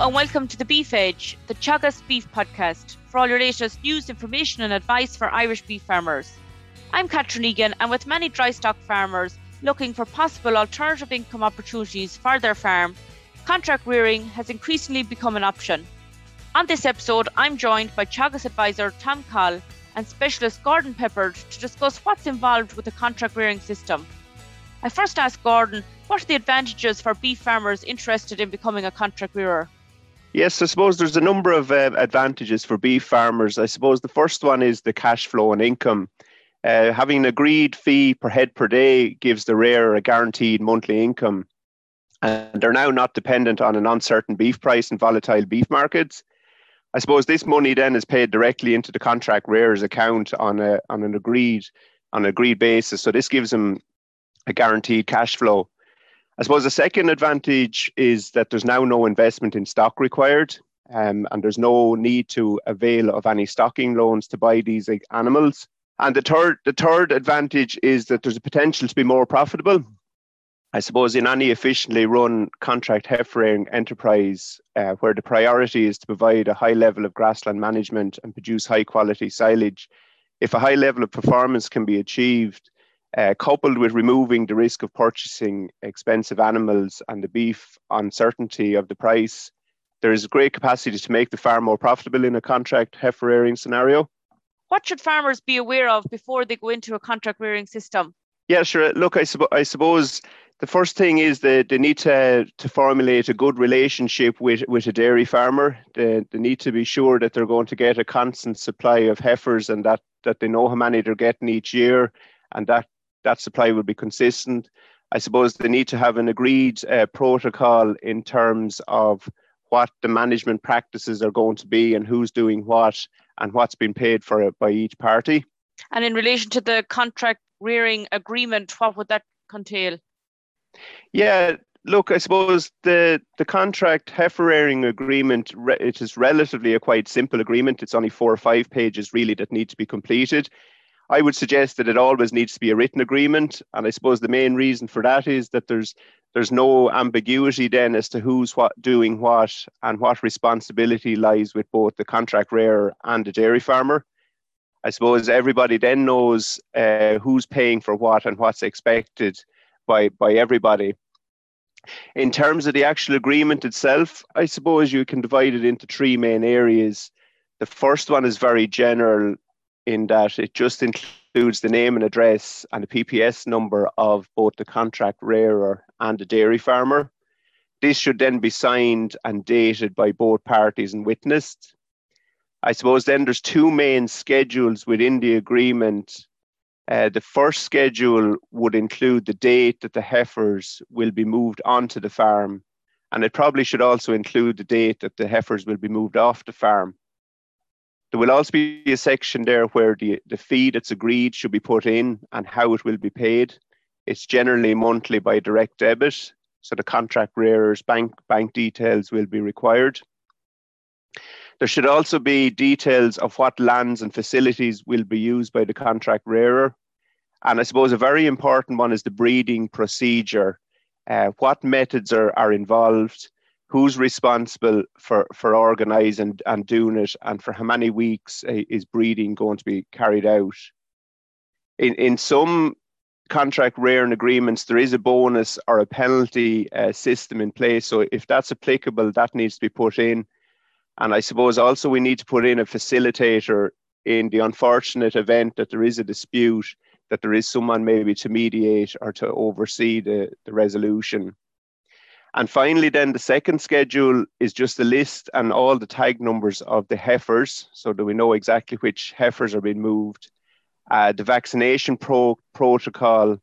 and welcome to the Beef Edge, the Teagasc Beef Podcast, for all your latest news, information, and advice for Irish beef farmers. I'm Catherine Egan, and with many dry stock farmers looking for possible alternative income opportunities for their farm, contract rearing has increasingly become an option. On this episode, I'm joined by Teagasc advisor Tom Coll and specialist Gordon Peppard to discuss what's involved with the contract rearing system. I first asked Gordon what are the advantages for beef farmers interested in becoming a contract rearer? Yes, I suppose there's a number of uh, advantages for beef farmers. I suppose the first one is the cash flow and income. Uh, having an agreed fee per head per day gives the rearer a guaranteed monthly income. And they're now not dependent on an uncertain beef price and volatile beef markets. I suppose this money then is paid directly into the contract rearer's account on a on an agreed on an agreed basis. So this gives them a guaranteed cash flow. I suppose the second advantage is that there's now no investment in stock required, um, and there's no need to avail of any stocking loans to buy these animals. And the third, the third advantage is that there's a potential to be more profitable. I suppose in any efficiently run contract heifer enterprise, uh, where the priority is to provide a high level of grassland management and produce high quality silage, if a high level of performance can be achieved, uh, coupled with removing the risk of purchasing expensive animals and the beef uncertainty of the price, there is great capacity to make the farm more profitable in a contract heifer rearing scenario. What should farmers be aware of before they go into a contract rearing system? Yeah, sure. Look, I, su- I suppose the first thing is that they need to, to formulate a good relationship with, with a dairy farmer. They, they need to be sure that they're going to get a constant supply of heifers and that, that they know how many they're getting each year and that that supply will be consistent. I suppose they need to have an agreed uh, protocol in terms of what the management practices are going to be and who's doing what and what's been paid for it by each party. And in relation to the contract rearing agreement, what would that contail? Yeah, look, I suppose the the contract heifer rearing agreement it is relatively a quite simple agreement. It's only four or five pages really that need to be completed. I would suggest that it always needs to be a written agreement, and I suppose the main reason for that is that there's there's no ambiguity then as to who's what doing what and what responsibility lies with both the contract rearer and the dairy farmer. I suppose everybody then knows uh, who's paying for what and what's expected by by everybody. In terms of the actual agreement itself, I suppose you can divide it into three main areas. The first one is very general in that it just includes the name and address and the PPS number of both the contract rearer and the dairy farmer. This should then be signed and dated by both parties and witnessed. I suppose then there's two main schedules within the agreement. Uh, the first schedule would include the date that the heifers will be moved onto the farm, and it probably should also include the date that the heifers will be moved off the farm. There will also be a section there where the, the fee that's agreed should be put in and how it will be paid. It's generally monthly by direct debit, so the contract rearer's bank, bank details will be required. There should also be details of what lands and facilities will be used by the contract rearer. And I suppose a very important one is the breeding procedure. Uh, what methods are, are involved? Who's responsible for for organising and doing it, and for how many weeks uh, is breeding going to be carried out. In in some contract rearing agreements, there is a bonus or a penalty uh, system in place. So if that's applicable, that needs to be put in. And I suppose also we need to put in a facilitator in the unfortunate event that there is a dispute, that there is someone maybe to mediate or to oversee the, the resolution. And finally, then the second schedule is just a list and all the tag numbers of the heifers, so that we know exactly which heifers are being moved. Uh, the vaccination pro- protocol,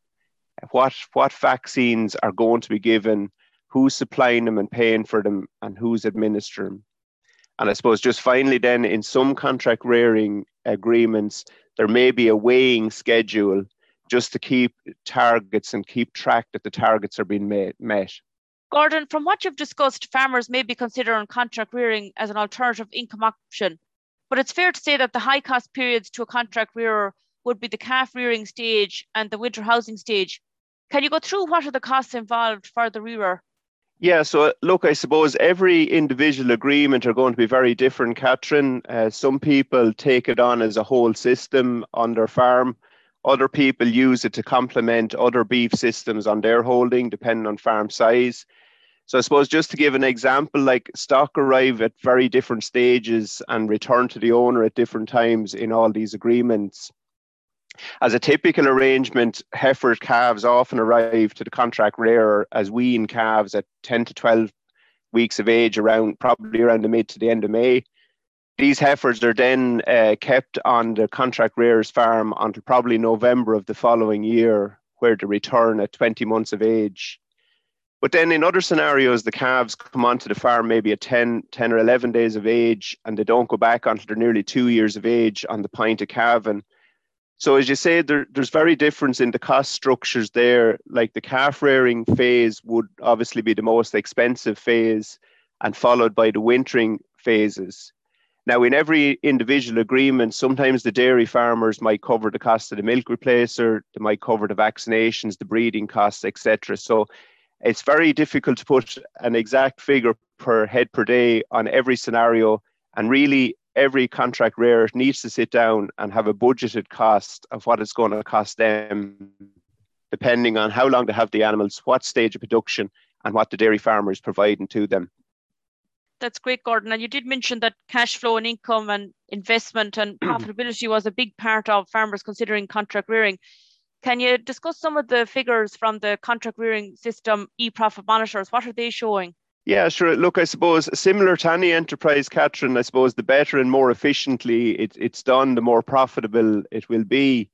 what what vaccines are going to be given, who's supplying them and paying for them, and who's administering them. And I suppose just finally, then in some contract rearing agreements, there may be a weighing schedule just to keep targets and keep track that the targets are being met. Gordon, from what you've discussed, farmers may be considering contract rearing as an alternative income option, but it's fair to say that the high cost periods to a contract rearer would be the calf rearing stage and the winter housing stage. Can you go through what are the costs involved for the rearer? Yeah, so look, I suppose every individual agreement are going to be very different, Catherine. Uh, some people take it on as a whole system on their farm. Other people use it to complement other beef systems on their holding, depending on farm size. So I suppose just to give an example, like stock arrive at very different stages and return to the owner at different times in all these agreements. As a typical arrangement, heifer calves often arrive to the contract rearer as wean calves at 10 to 12 weeks of age, around probably around the mid to the end of May. These heifers are then uh, kept on the contract rearer's farm until probably November of the following year, where they return at 20 months of age. But then in other scenarios, the calves come onto the farm maybe at 10, 10 or 11 days of age, and they don't go back until they're nearly two years of age on the pint of calving. So as you say, there, there's very difference in the cost structures there. Like the calf rearing phase would obviously be the most expensive phase and followed by the wintering phases. Now, in every individual agreement, sometimes the dairy farmers might cover the cost of the milk replacer, they might cover the vaccinations, the breeding costs, etc. So it's very difficult to put an exact figure per head per day on every scenario. And really, every contract rearer needs to sit down and have a budgeted cost of what it's going to cost them, depending on how long they have the animals, what stage of production, and what the dairy farmer is providing to them. That's great, Gordon. And you did mention that cash flow and income and investment and profitability was a big part of farmers considering contract rearing. Can you discuss some of the figures from the contract rearing system e-profit monitors? What are they showing? Yeah, sure. Look, I suppose similar to any enterprise, Catherine, I suppose the better and more efficiently it, it's done, the more profitable it will be.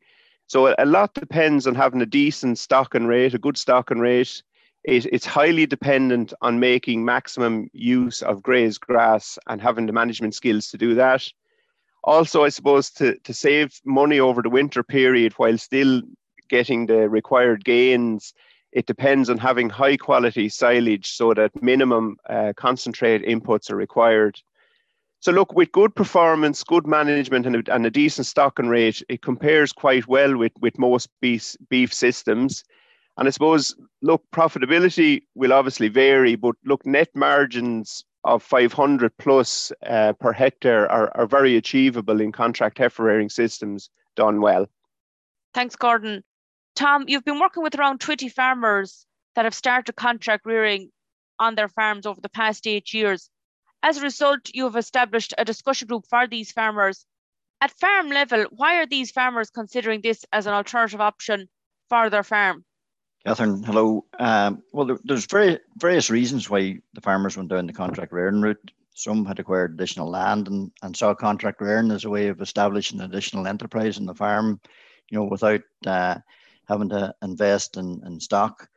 So a lot depends on having a decent stocking rate, a good stocking rate. It, it's highly dependent on making maximum use of grazed grass and having the management skills to do that. Also, I suppose to, to save money over the winter period while still getting the required gains, it depends on having high quality silage so that minimum uh, concentrate inputs are required. So look, with good performance, good management, and a, and a decent stocking rate, it compares quite well with, with most beef, beef systems. And I suppose, look, profitability will obviously vary, but look, net margins of 500 plus uh, per hectare are, are very achievable in contract heifer rearing systems done well. Thanks, Gordon. Tom, you've been working with around 20 farmers that have started contract rearing on their farms over the past eight years. As a result, you have established a discussion group for these farmers. At farm level, why are these farmers considering this as an alternative option for their farm? Catherine, hello. Um, well, there, there's very, various reasons why the farmers went down the contract rearing route. Some had acquired additional land and, and saw contract rearing as a way of establishing additional enterprise in the farm, you know, without uh, having to invest in, in stock.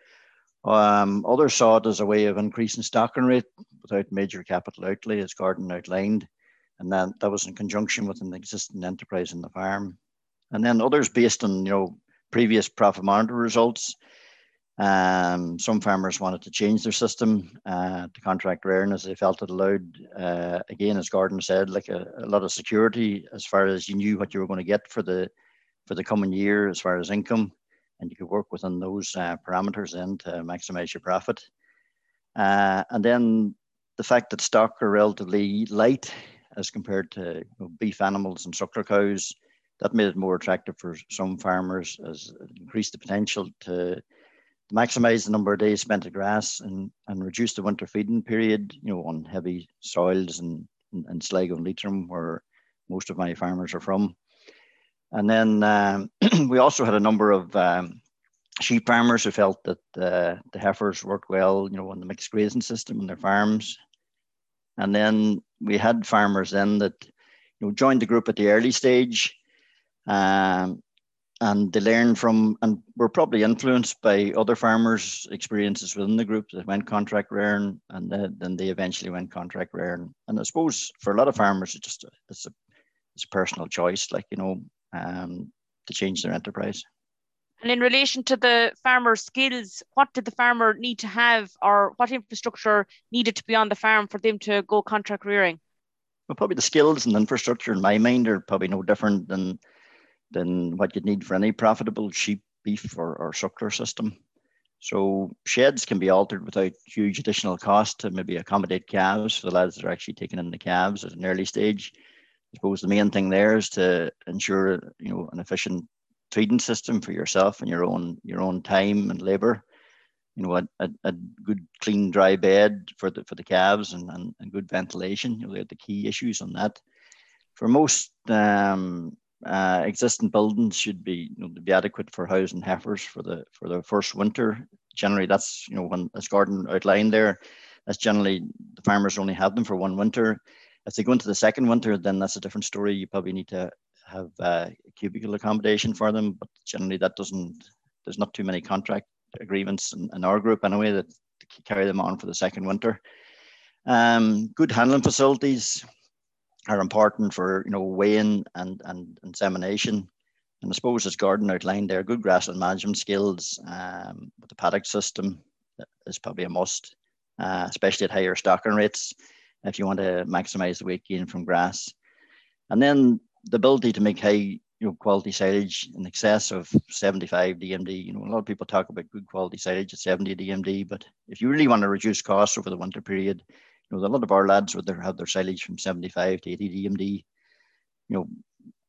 Um, others saw it as a way of increasing stocking rate without major capital outlay, as Gordon outlined. And then that was in conjunction with an existing enterprise in the farm. And then others based on, you know, previous profit monitor results. Um, some farmers wanted to change their system uh, to contract rearing as they felt it allowed, uh, again, as Gordon said, like a, a, lot of security as far as you knew what you were going to get for the for the coming year as far as income and you could work within those uh, parameters then to maximize your profit. Uh, and then the fact that stock are relatively light as compared to you know, beef animals and suckler cows, that made it more attractive for some farmers as it increased the potential to maximize the number of days spent at grass and, and reduce the winter feeding period, you know, on heavy soils and, and, and Sligo and Leitrim, where most of my farmers are from. And then um, we also had a number of um, sheep farmers who felt that uh, the heifers worked well, you know, on the mixed grazing system on their farms. And then we had farmers then that, you know, joined the group at the early stage, um, and they learned from and were probably influenced by other farmers' experiences within the group that went contract rearing, and then they eventually went contract rearing. And I suppose for a lot of farmers, it's just a, it's a it's a personal choice. Like you know, um, to change their enterprise. And in relation to the farmer skills, what did the farmer need to have, or what infrastructure needed to be on the farm for them to go contract rearing? Well, probably the skills and infrastructure, in my mind, are probably no different than than what you'd need for any profitable sheep, beef, or, or suckler system. So sheds can be altered without huge additional cost to maybe accommodate calves for the lads that are actually taking in the calves at an early stage. Suppose the main thing there is to ensure you know an efficient feeding system for yourself and your own your own time and labour. You know, a, a, a, good clean dry bed for the for the calves and, and, and good ventilation. You know, the key issues on that. For most um, uh, existing buildings should be you know be adequate for housing heifers for the for the first winter. Generally, that's you know when as Gordon outlined there, that's generally the farmers only have them for one winter. If they go into the second winter, then that's a different story. You probably need to have uh, cubicle accommodation for them, but generally that doesn't. There's not too many contract agreements in, in our group anyway that carry them on for the second winter. Um, good handling facilities are important for you know weighing and, and insemination. And I suppose as Gordon outlined there, good grassland management skills um, with the paddock system is probably a must, uh, especially at higher stocking rates if you want to maximize the weight gain from grass. And then the ability to make high you know, quality silage in excess of 75 DMD. You know, a lot of people talk about good quality silage at 70 DMD, but if you really want to reduce costs over the winter period, you know, a lot of our lads would have their silage from 75 to 80 DMD, you know,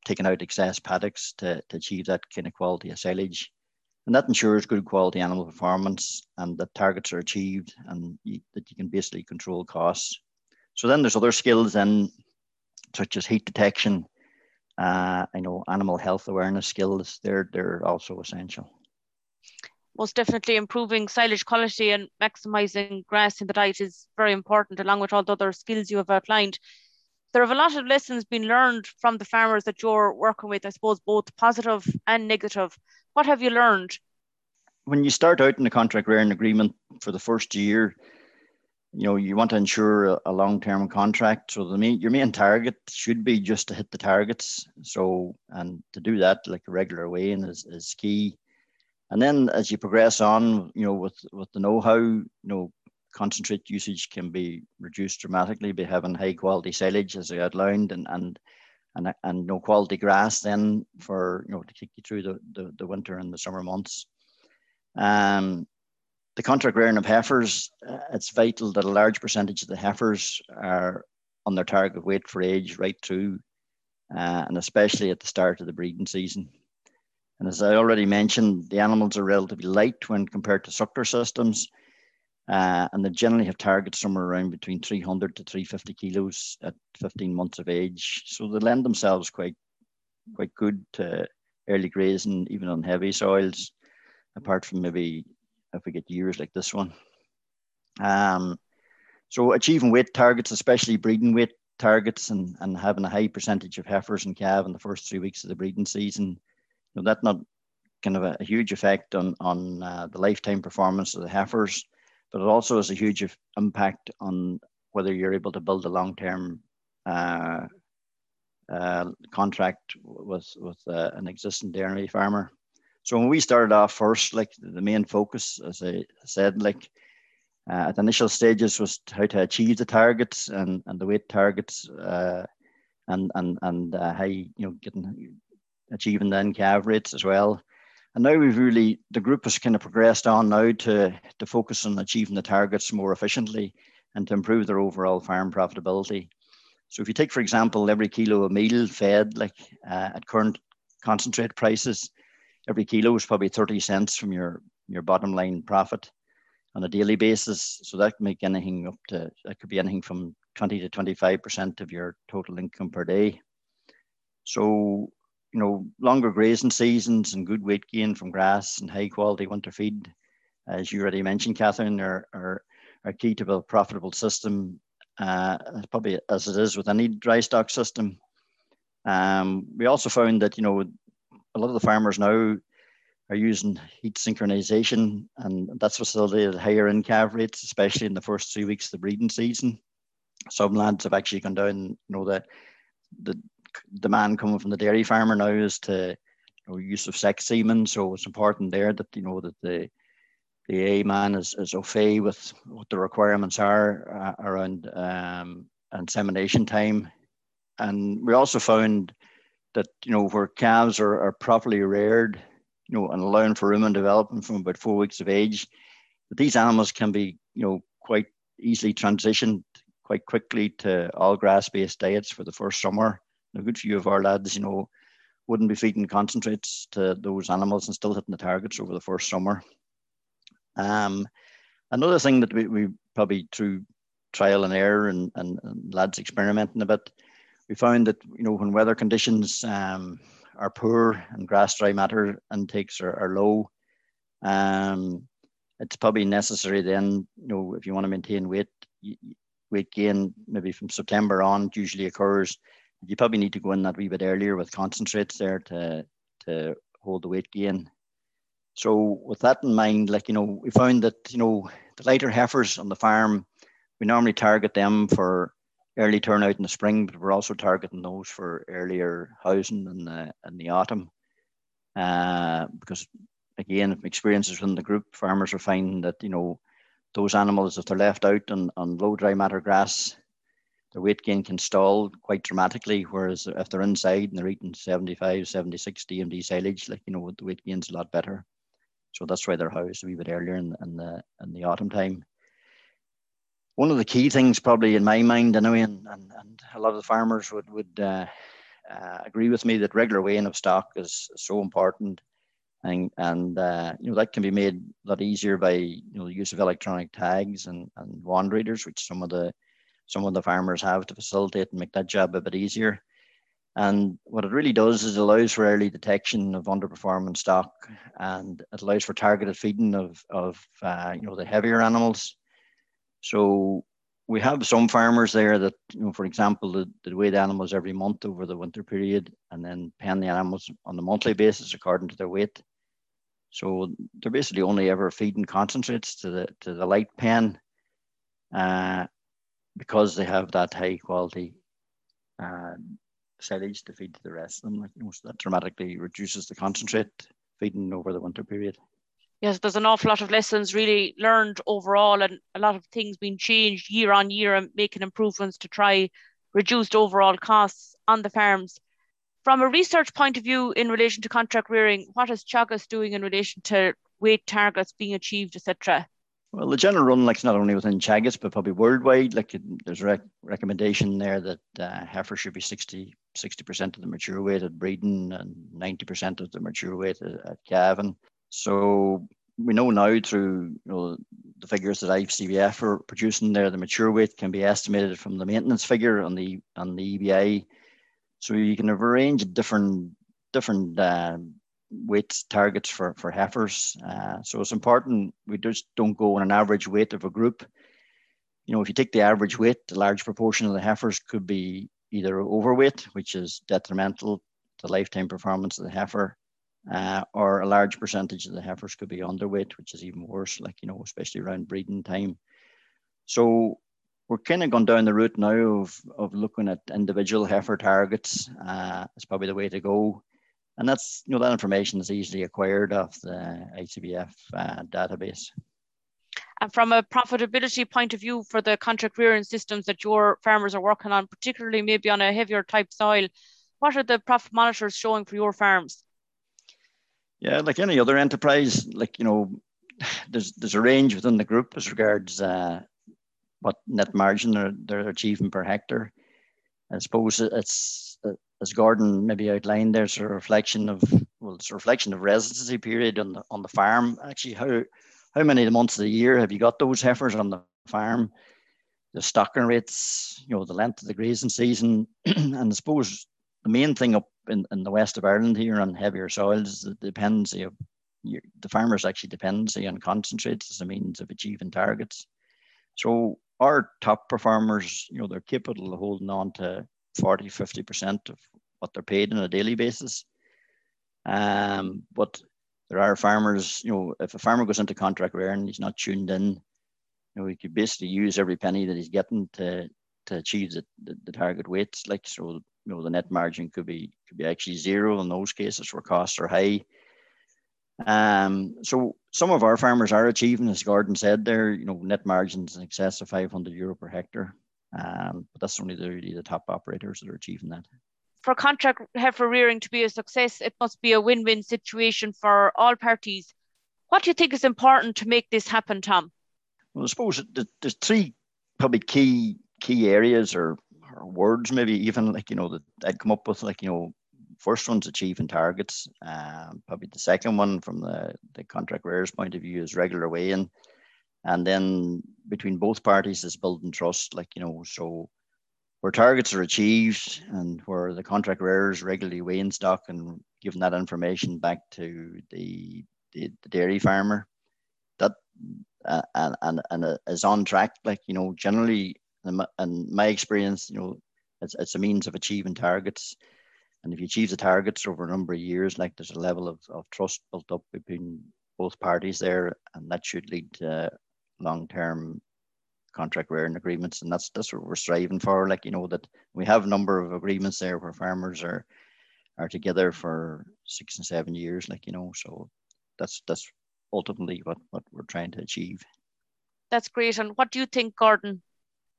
taking out excess paddocks to, to achieve that kind of quality of silage. And that ensures good quality animal performance and that targets are achieved and you, that you can basically control costs. So then there's other skills then, such as heat detection, uh, I know animal health awareness skills, they're, they're also essential most definitely improving silage quality and maximizing grass in the diet is very important, along with all the other skills you have outlined. There have a lot of lessons been learned from the farmers that you're working with, I suppose, both positive and negative. What have you learned? When you start out in a contract rearing agreement for the first year, you know you want to ensure a, long-term contract. So the main your main target should be just to hit the targets. So and to do that like a regular weighing is, is key. And then as you progress on, you know, with, with the know-how, you know, concentrate usage can be reduced dramatically by having high quality silage as I outlined and and and, and no quality grass then for you know to take you through the, the, the winter and the summer months. Um, the contract rearing of heifers, uh, it's vital that a large percentage of the heifers are on their target weight for age right through, uh, and especially at the start of the breeding season. And as I already mentioned, the animals are relatively light when compared to suckler systems. Uh, and they generally have targets somewhere around between 300 to 350 kilos at 15 months of age. So they lend themselves quite quite good to early grazing, even on heavy soils, apart from maybe if we get years like this one. Um, so achieving weight targets, especially breeding weight targets and, and having a high percentage of heifers and calves in the first three weeks of the breeding season know, that not kind of a, a huge effect on on uh, the lifetime performance of the heifers, but it also has a huge impact on whether you're able to build a long term uh, uh, contract with with uh, an existing dairy farmer. So when we started off first, like the main focus, as I said, like uh, at the initial stages was how to achieve the targets and, and the weight targets uh, and and and uh, how you know getting achieving then calf rates as well. And now we've really, the group has kind of progressed on now to, to focus on achieving the targets more efficiently and to improve their overall farm profitability. So if you take, for example, every kilo of meal fed, like uh, at current concentrate prices, every kilo is probably 30 cents from your, your bottom line profit on a daily basis. So that can make anything up to, that could be anything from 20 to 25% of your total income per day. So you know, longer grazing seasons and good weight gain from grass and high quality winter feed, as you already mentioned, Catherine, are, are, are key to a profitable system, uh, probably as it is with any dry stock system. Um, we also found that, you know, a lot of the farmers now are using heat synchronization, and that's facilitated higher in calf rates, especially in the first three weeks of the breeding season. Some lads have actually gone down, you know, that the demand coming from the dairy farmer now is to you know, use of sex semen. So it's important there that you know that the the A man is, is au fait with what the requirements are uh, around um, insemination time. And we also found that you know where calves are, are properly reared, you know, and allowing for rumen development from about four weeks of age. These animals can be, you know, quite easily transitioned quite quickly to all grass-based diets for the first summer. a good few of our lads, you know, wouldn't be feeding concentrates to those animals and still hitting the targets over the first summer. Um, another thing that we, we probably through trial and error and, and, and, lads experimenting a bit, we found that you know when weather conditions um, are poor and grass dry matter intakes are, are low, um, it's probably necessary then you know if you want to maintain weight weight gain maybe from September on it usually occurs you probably need to go in that wee bit earlier with concentrates there to to hold the weight gain. So with that in mind, like you know, we found that you know the lighter heifers on the farm, we normally target them for early turnout in the spring, but we're also targeting those for earlier housing in the in the autumn. Uh, because again, from experiences within the group, farmers are finding that you know those animals, if they're left out on, on low dry matter grass, their weight gain can stall quite dramatically. Whereas if they're inside and they're eating 75, 76 DMD silage, like, you know, the weight gain's a lot better. So that's why they're housed a wee bit earlier in, in, the, in the autumn time. One of the key things, probably in my mind, and, and, and a lot of the farmers would, would uh, uh, agree with me that regular weighing of stock is so important. And, and uh, you know that can be made a lot easier by you know the use of electronic tags and, and wand readers, which some of the some of the farmers have to facilitate and make that job a bit easier. And what it really does is allows for early detection of underperforming stock, and it allows for targeted feeding of of uh, you know the heavier animals. So we have some farmers there that you know, for example, the, the weigh the animals every month over the winter period, and then pen the animals on a monthly basis according to their weight. So they're basically only ever feeding concentrates to the to the light pen, uh, because they have that high quality uh, silage to feed to the rest of them. Like, you know, so that dramatically reduces the concentrate feeding over the winter period. Yes, there's an awful lot of lessons really learned overall, and a lot of things being changed year on year and making improvements to try reduced overall costs on the farms. From a research point of view, in relation to contract rearing, what is Teagasc doing in relation to weight targets being achieved, etc.? Well, the general run, like not only within Teagasc but probably worldwide, like there's a rec- recommendation there that uh, heifer should be 60 60% of the mature weight at breeding and 90% of the mature weight at, at calving. So we know now through you know, the figures that ICBF are producing there, the mature weight can be estimated from the maintenance figure on the on the EBI. So you can have a range of different different uh, weight targets for, for heifers. Uh, so it's important we just don't go on an average weight of a group. You know, if you take the average weight, a large proportion of the heifers could be either overweight, which is detrimental to lifetime performance of the heifer, uh, or a large percentage of the heifers could be underweight, which is even worse, like, you know, especially around breeding time. So we're kind of gone down the route now of, of looking at individual heifer targets. Uh, it's probably the way to go and that's you know that information is easily acquired off the ICBF uh, database. And from a profitability point of view for the contract rearing systems that your farmers are working on, particularly maybe on a heavier type soil, what are the profit monitors showing for your farms? Yeah, like any other enterprise, like you know, there's there's a range within the group as regards uh, what net margin they're, they're achieving per hectare. I suppose it's as Gordon maybe outlined, there's a reflection of well, it's a reflection of residency period on the on the farm. Actually, how how many months of the year have you got those heifers on the farm? The stocking rates, you know, the length of the grazing season, and I suppose the main thing up in, in the west of Ireland here on heavier soils is the dependency of the farmers actually dependency on concentrates as a means of achieving targets. So our top performers, you know, they're capable of holding on to 40, 50% of what they're paid on a daily basis. Um, but there are farmers, you know, if a farmer goes into contract rearing, he's not tuned in, you know, he could basically use every penny that he's getting to to achieve the, the, the target weights. Like so, you know, the net margin could be could be actually zero in those cases where costs are high. Um, so some of our farmers are achieving, as Gordon said, there, you know, net margins in excess of 500 euro per hectare. Um, but that's only the, really the top operators that are achieving that. for contract heifer rearing to be a success, it must be a win win situation for all parties. What do you think is important to make this happen, Tom? Well, I suppose the there's three probably key key areas or, or words, maybe even like, you know, that I'd come up with, like, you know, first one's achieving targets. Um, probably the second one from the, the contract rearers point of view is regular weighing. And then between both parties is building trust, like, you know, so where targets are achieved and where the contract rearers regularly weigh in stock and giving that information back to the, the, the dairy farmer, that uh, and, and, and uh, is on track. Like, you know, generally, and my experience, you know, it's, it's a means of achieving targets. And if you achieve the targets over a number of years, like there's a level of, of trust built up between both parties there, and that should lead to long-term contract rearing agreements. And that's that's what we're striving for. Like, you know, that we have a number of agreements there where farmers are are together for six and seven years, like, you know, so that's that's ultimately what, what we're trying to achieve. That's great. And what do you think, Gordon?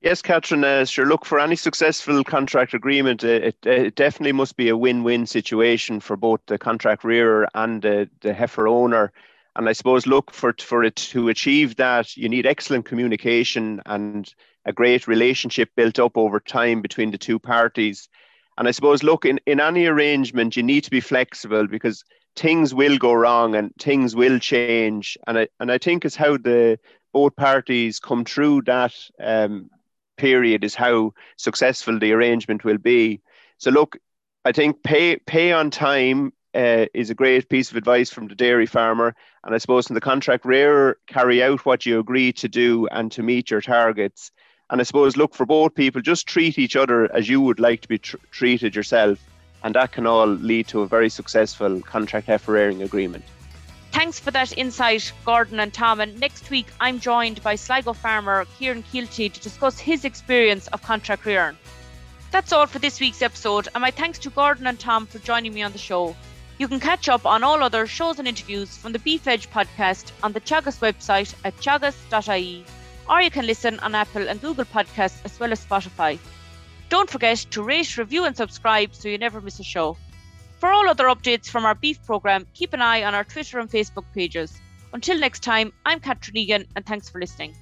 Yes, Catherine, uh, sure. Look, for any successful contract agreement, uh, it, it definitely must be a win win situation for both the contract rearer and the, the heifer owner. And I suppose, look, for, for it to achieve that, you need excellent communication and a great relationship built up over time between the two parties. And I suppose, look, in, in any arrangement, you need to be flexible because things will go wrong and things will change. And I, and I think is how the both parties come through that um, period is how successful the arrangement will be. So look, I think pay pay on time uh, is a great piece of advice from the dairy farmer, and I suppose in the contract rearer, carry out what you agree to do and to meet your targets. And I suppose look for both people, just treat each other as you would like to be tr- treated yourself, and that can all lead to a very successful contract rearing agreement. Thanks for that insight, Gordon and Tom. And next week, I'm joined by Sligo farmer Kieran Keelty to discuss his experience of contract rearing. That's all for this week's episode, and my thanks to Gordon and Tom for joining me on the show. You can catch up on all other shows and interviews from the Beef Edge podcast on the Teagasc website at teagasc.ie, or you can listen on Apple and Google Podcasts as well as Spotify. Don't forget to rate, review, and subscribe so you never miss a show. For all other updates from our beef programme, keep an eye on our Twitter and Facebook pages. Until next time, I'm Catherine Egan, and thanks for listening.